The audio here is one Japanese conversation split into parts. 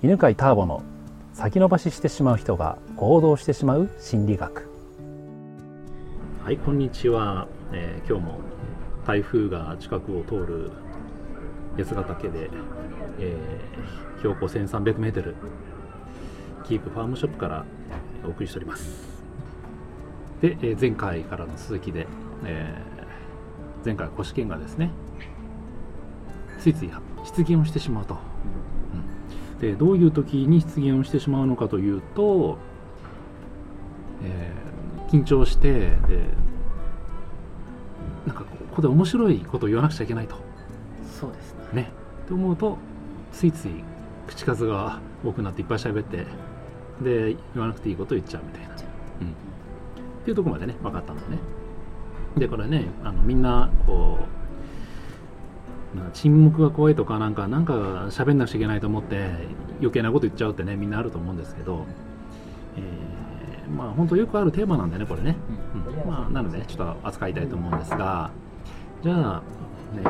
犬飼ターボの先延ばししてしまう人が行動してしまう心理学。はいこんにちは、えー今日も台風が近くを通る八ヶ岳で、えー標高 1300m キープファームショップからお送りしております。で、えー前回からの続きで、えー前回は腰剣がですねついつい失言をしてしまうと、うんでどういう時に失言をしてしまうのかというと、えー緊張してでなんかここで面白いことを言わなくちゃいけないと。そうですね。ね。って思うとついつい口数が多くなっていっぱい喋ってで言わなくていいことを言っちゃうみたいな、う。ん、っていうところまでね分かったんだね。でこれねあのみんなこう沈黙が怖いとかなんかなんか喋んなくちゃいけないと思って余計なこと言っちゃうってねみんなあると思うんですけど、えーまあ本当よくあるテーマなんでねこれね、うん。まあ、なのでねちょっと扱いたいと思うんですがじゃあ、ね、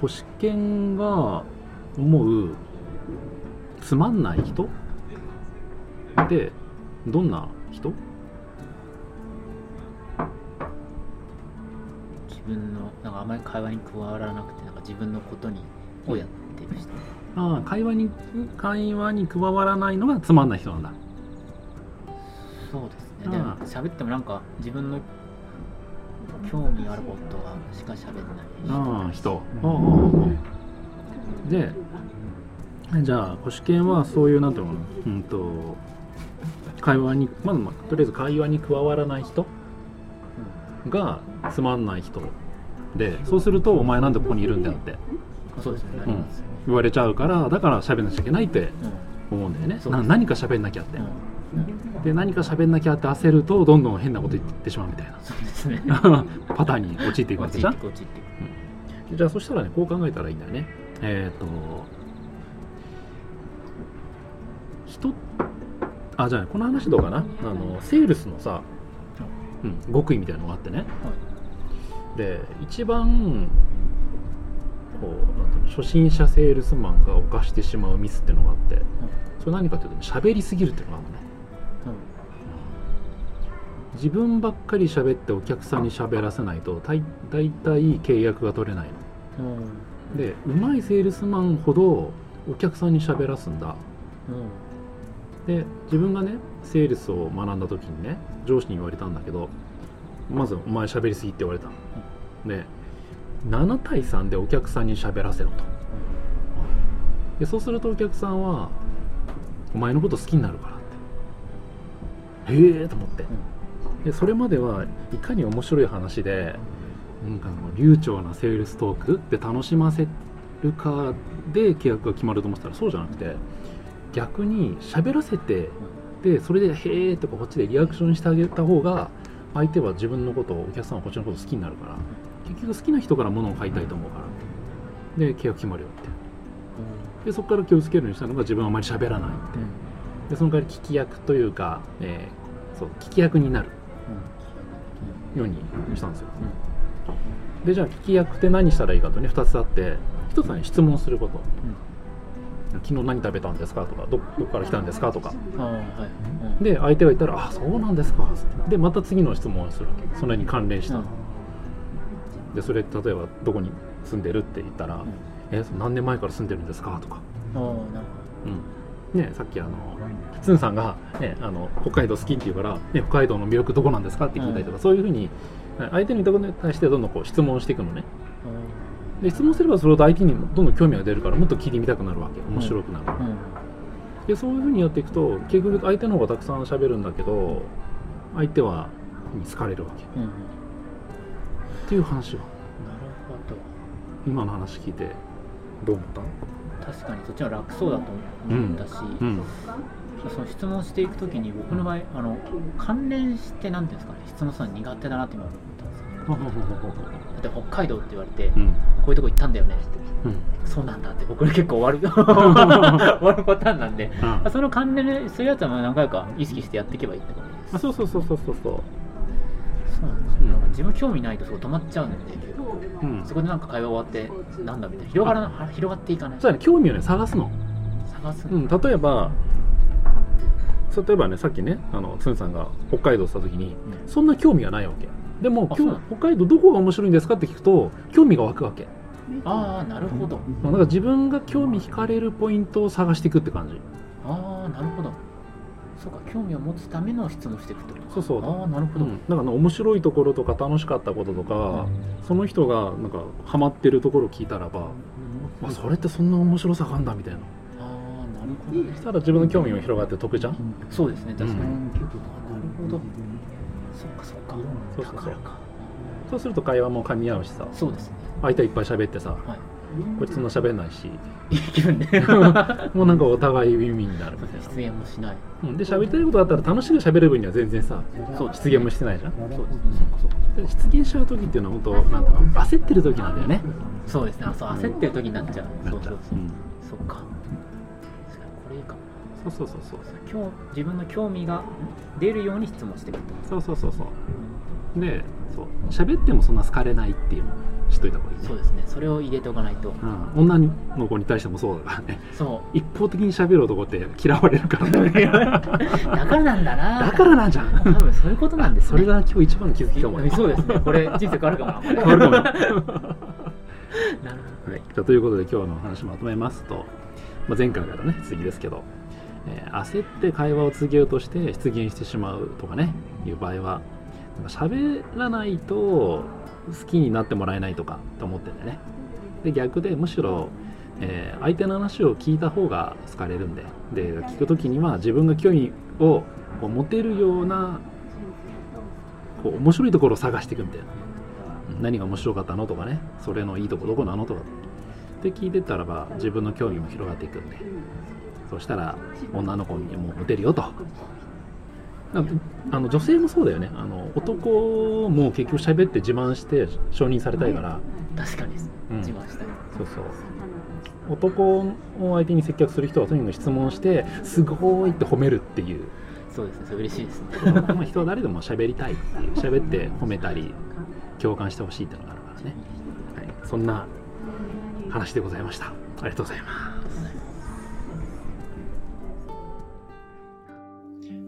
腰犬が思うつまんない人？ってどんな人？分のなんかあまり会話に加わらなくてなんか自分のことにをやってる人ああ会話に会話に加わらないのがつまんない人なんだ。そうですああねでも喋ってもなんか自分の興味あることはしか喋んないああ人。うん。ああああでじゃあ腰犬はそういうなんていうのかな。うんと会話にまず、まあとりあえず会話に加わらない人？がつまんない人でそうするとお前なんでここにいるんだよって。うんそうですね。言われちゃうからだから喋んなきゃいけないってうん。思うんだよね。そうです。な何か喋んなきゃって、うん。で何か喋んなきゃって焦るとどんどん変なこと言ってしまうみたいな。そうですね。パターンに陥っていくわけじゃん。こっち行ってこっち行ってじゃあそしたらねこう考えたらいいんだよね。えっ、と人あじゃあこの話どうかな。あのセールスのさ、うん、極意みたいなのがあってね。で一番こうなんていうの初心者セールスマンが犯してしまうミスっていうのがあって。それ何かというとね喋りすぎるっていうのがあるのね。自分ばっかり喋ってお客さんに喋らせないと大大体契約が取れないの。うん。うんで上手いセールスマンほどお客さんに喋らすんだ。うんで自分がねセールスを学んだ時にね上司に言われたんだけどまず「お前喋りすぎ」って言われたで7対3でお客さんに喋らせろと。でそうするとお客さんは「お前のこと好きになるから」って。へえと思って。でそれまではいかに面白い話でなんかもう流暢なセールストークで楽しませるかで契約が決まると思ってたらそうじゃなくて逆に喋らせてでそれで「へえ」とかこっちでリアクションしてあげた方が相手は自分のことをお客さんはこっちのこと好きになるから結局好きな人から物を買いたいと思うから。で契約決まるよって。でそこから気をつけるようにしたのが自分はあまり喋らないって。でその代わり聞き役というか、えーそう聞き役になる。ようにしたんですよ。でじゃあ聞き役って何したらいいかとね2つあって1つは、ね、質問すること昨日何食べたんですか？とかどどこから来たんですか？とか。はい。うん。で相手が言ったら「あそうなんですか」でまた次の質問をするわけ。それに関連した、うん。でそれ例えばどこに住んでるって言ったらうん「え何年前から住んでるんですか?」とか、ああなるうん。ね、さっきあのつんさんが、ね、あの北海道好きって言うから、ね、北海道の魅力どこなんですか？って聞いたりとか、うん。そういうふうに相手の言ったことに対してどんどんこう質問していくのね。ほどで質問すればそれほど相手にもどんどん興味が出るからもっと聞いてみたくなるわけ。面白くなる、うんうん。でそういうふうにやっていくと結局相手の方がたくさん喋るんだけど相手はに好かれるわけ。っうんうん。ていう話をなるほど。今の話聞いてどう思った確かにそっちの方が楽そうだと思ったし、うん。その質問していくときに僕の場合あの関連してなんていうんですかね。質問するの苦手だなって今だって北海道って言われて、うん。こういうとこ行ったんだよねって。うん。そうなんだって僕結構終わる終わるパターンなんで、うん。その関連するやつはまあ何回か意識してやっていけばいいってことです。あそうそうそうそうそうそう。そうなんですよ、うん。自分興味ないとそう止まっちゃうんでうん。そこでなんか会話終わってなんだみたいな。広がらな、広がっていかない。そうだね興味をね探すの。探探すうん、例えば例えばねさっきねあのつんさんが北海道した時にうん。そんな興味がないわけでも今日北海道どこが面白いんですかって聞くと興味が湧くわけ。ああなるほど。まあだから自分が興味惹かれるポイントを探していくって感じ。ああなるほど。そうか興味を持つための質問していくってことそうそう。ああなるほど、うん、だから面白いところとか楽しかったこととか、その人がなんかハマってるところを聞いたらば、あそれってそんな面白さがあんだみたいな。ああなるほどしたら自分の興味も広がって得じゃん、そうですね確かに、なるほどそっかそっか。そうそうそうだか。らか。そうすると会話も噛み合うしさ。そうですね。相手はいっぱい喋ってさ。はい。こいつそんな喋んないし。もうなんかお互いウィンウィンになるみたいな。出現もしない。うん。で喋りたいことあったら楽しく喋る分には全然さそう失言もしてないじゃん。そうですね。そっかそっかで失言しちゃう時っていうのは本当なんだろう焦ってる時なんだよね。そうですね。あそう焦ってる時になっちゃう、そう。そううそう、うん。そっかそうそうそうそう。今日自分の興味が出るように質問してくると、そうそうそうそう。でそう。喋ってもそんな好かれないっていうのを知っといた方がいいね。そうですね。それを入れておかないと、うん、女の子に対してもそうだからね。そ一方的に喋る男って嫌われるからね。う だからなんだな。だからなんじゃん。多分そういうことなんですね。それが今日一番の気づきかもねそうですね。これ人生変わるかもな。変わるかも。ね なるはい、じゃあということで今日の話まとめますと、まあ、前回からね次ですけど、えー焦って会話を続けようとして出現してしまうとかねいう場合はなんか喋らないと好きになってもらえないとかと思ってんだよね。で逆でむしろ、えー相手の話を聞いた方が好かれるんで。で聞く時には自分が興味をこう持てるようなこう面白いところを探していくみたいな。何が面白かったのとかね。それのいいとこどこなのとかって聞いてたらば自分の興味も広がっていくんで。そしたら女の子にもモテるよと。あの女性もそうだよね。あの男も結局喋って自慢して承認されたいから。確かに。うん。自慢したい。そうそう。男を相手に接客する人はとにかく質問してすごいって褒めるっていう。そうですね。それ嬉しいですね。まあ人は誰でも喋りたいっていう。喋って褒めたり共感してほしいっていうのがあるからね、はい、そんな話でございました。ありがとうございます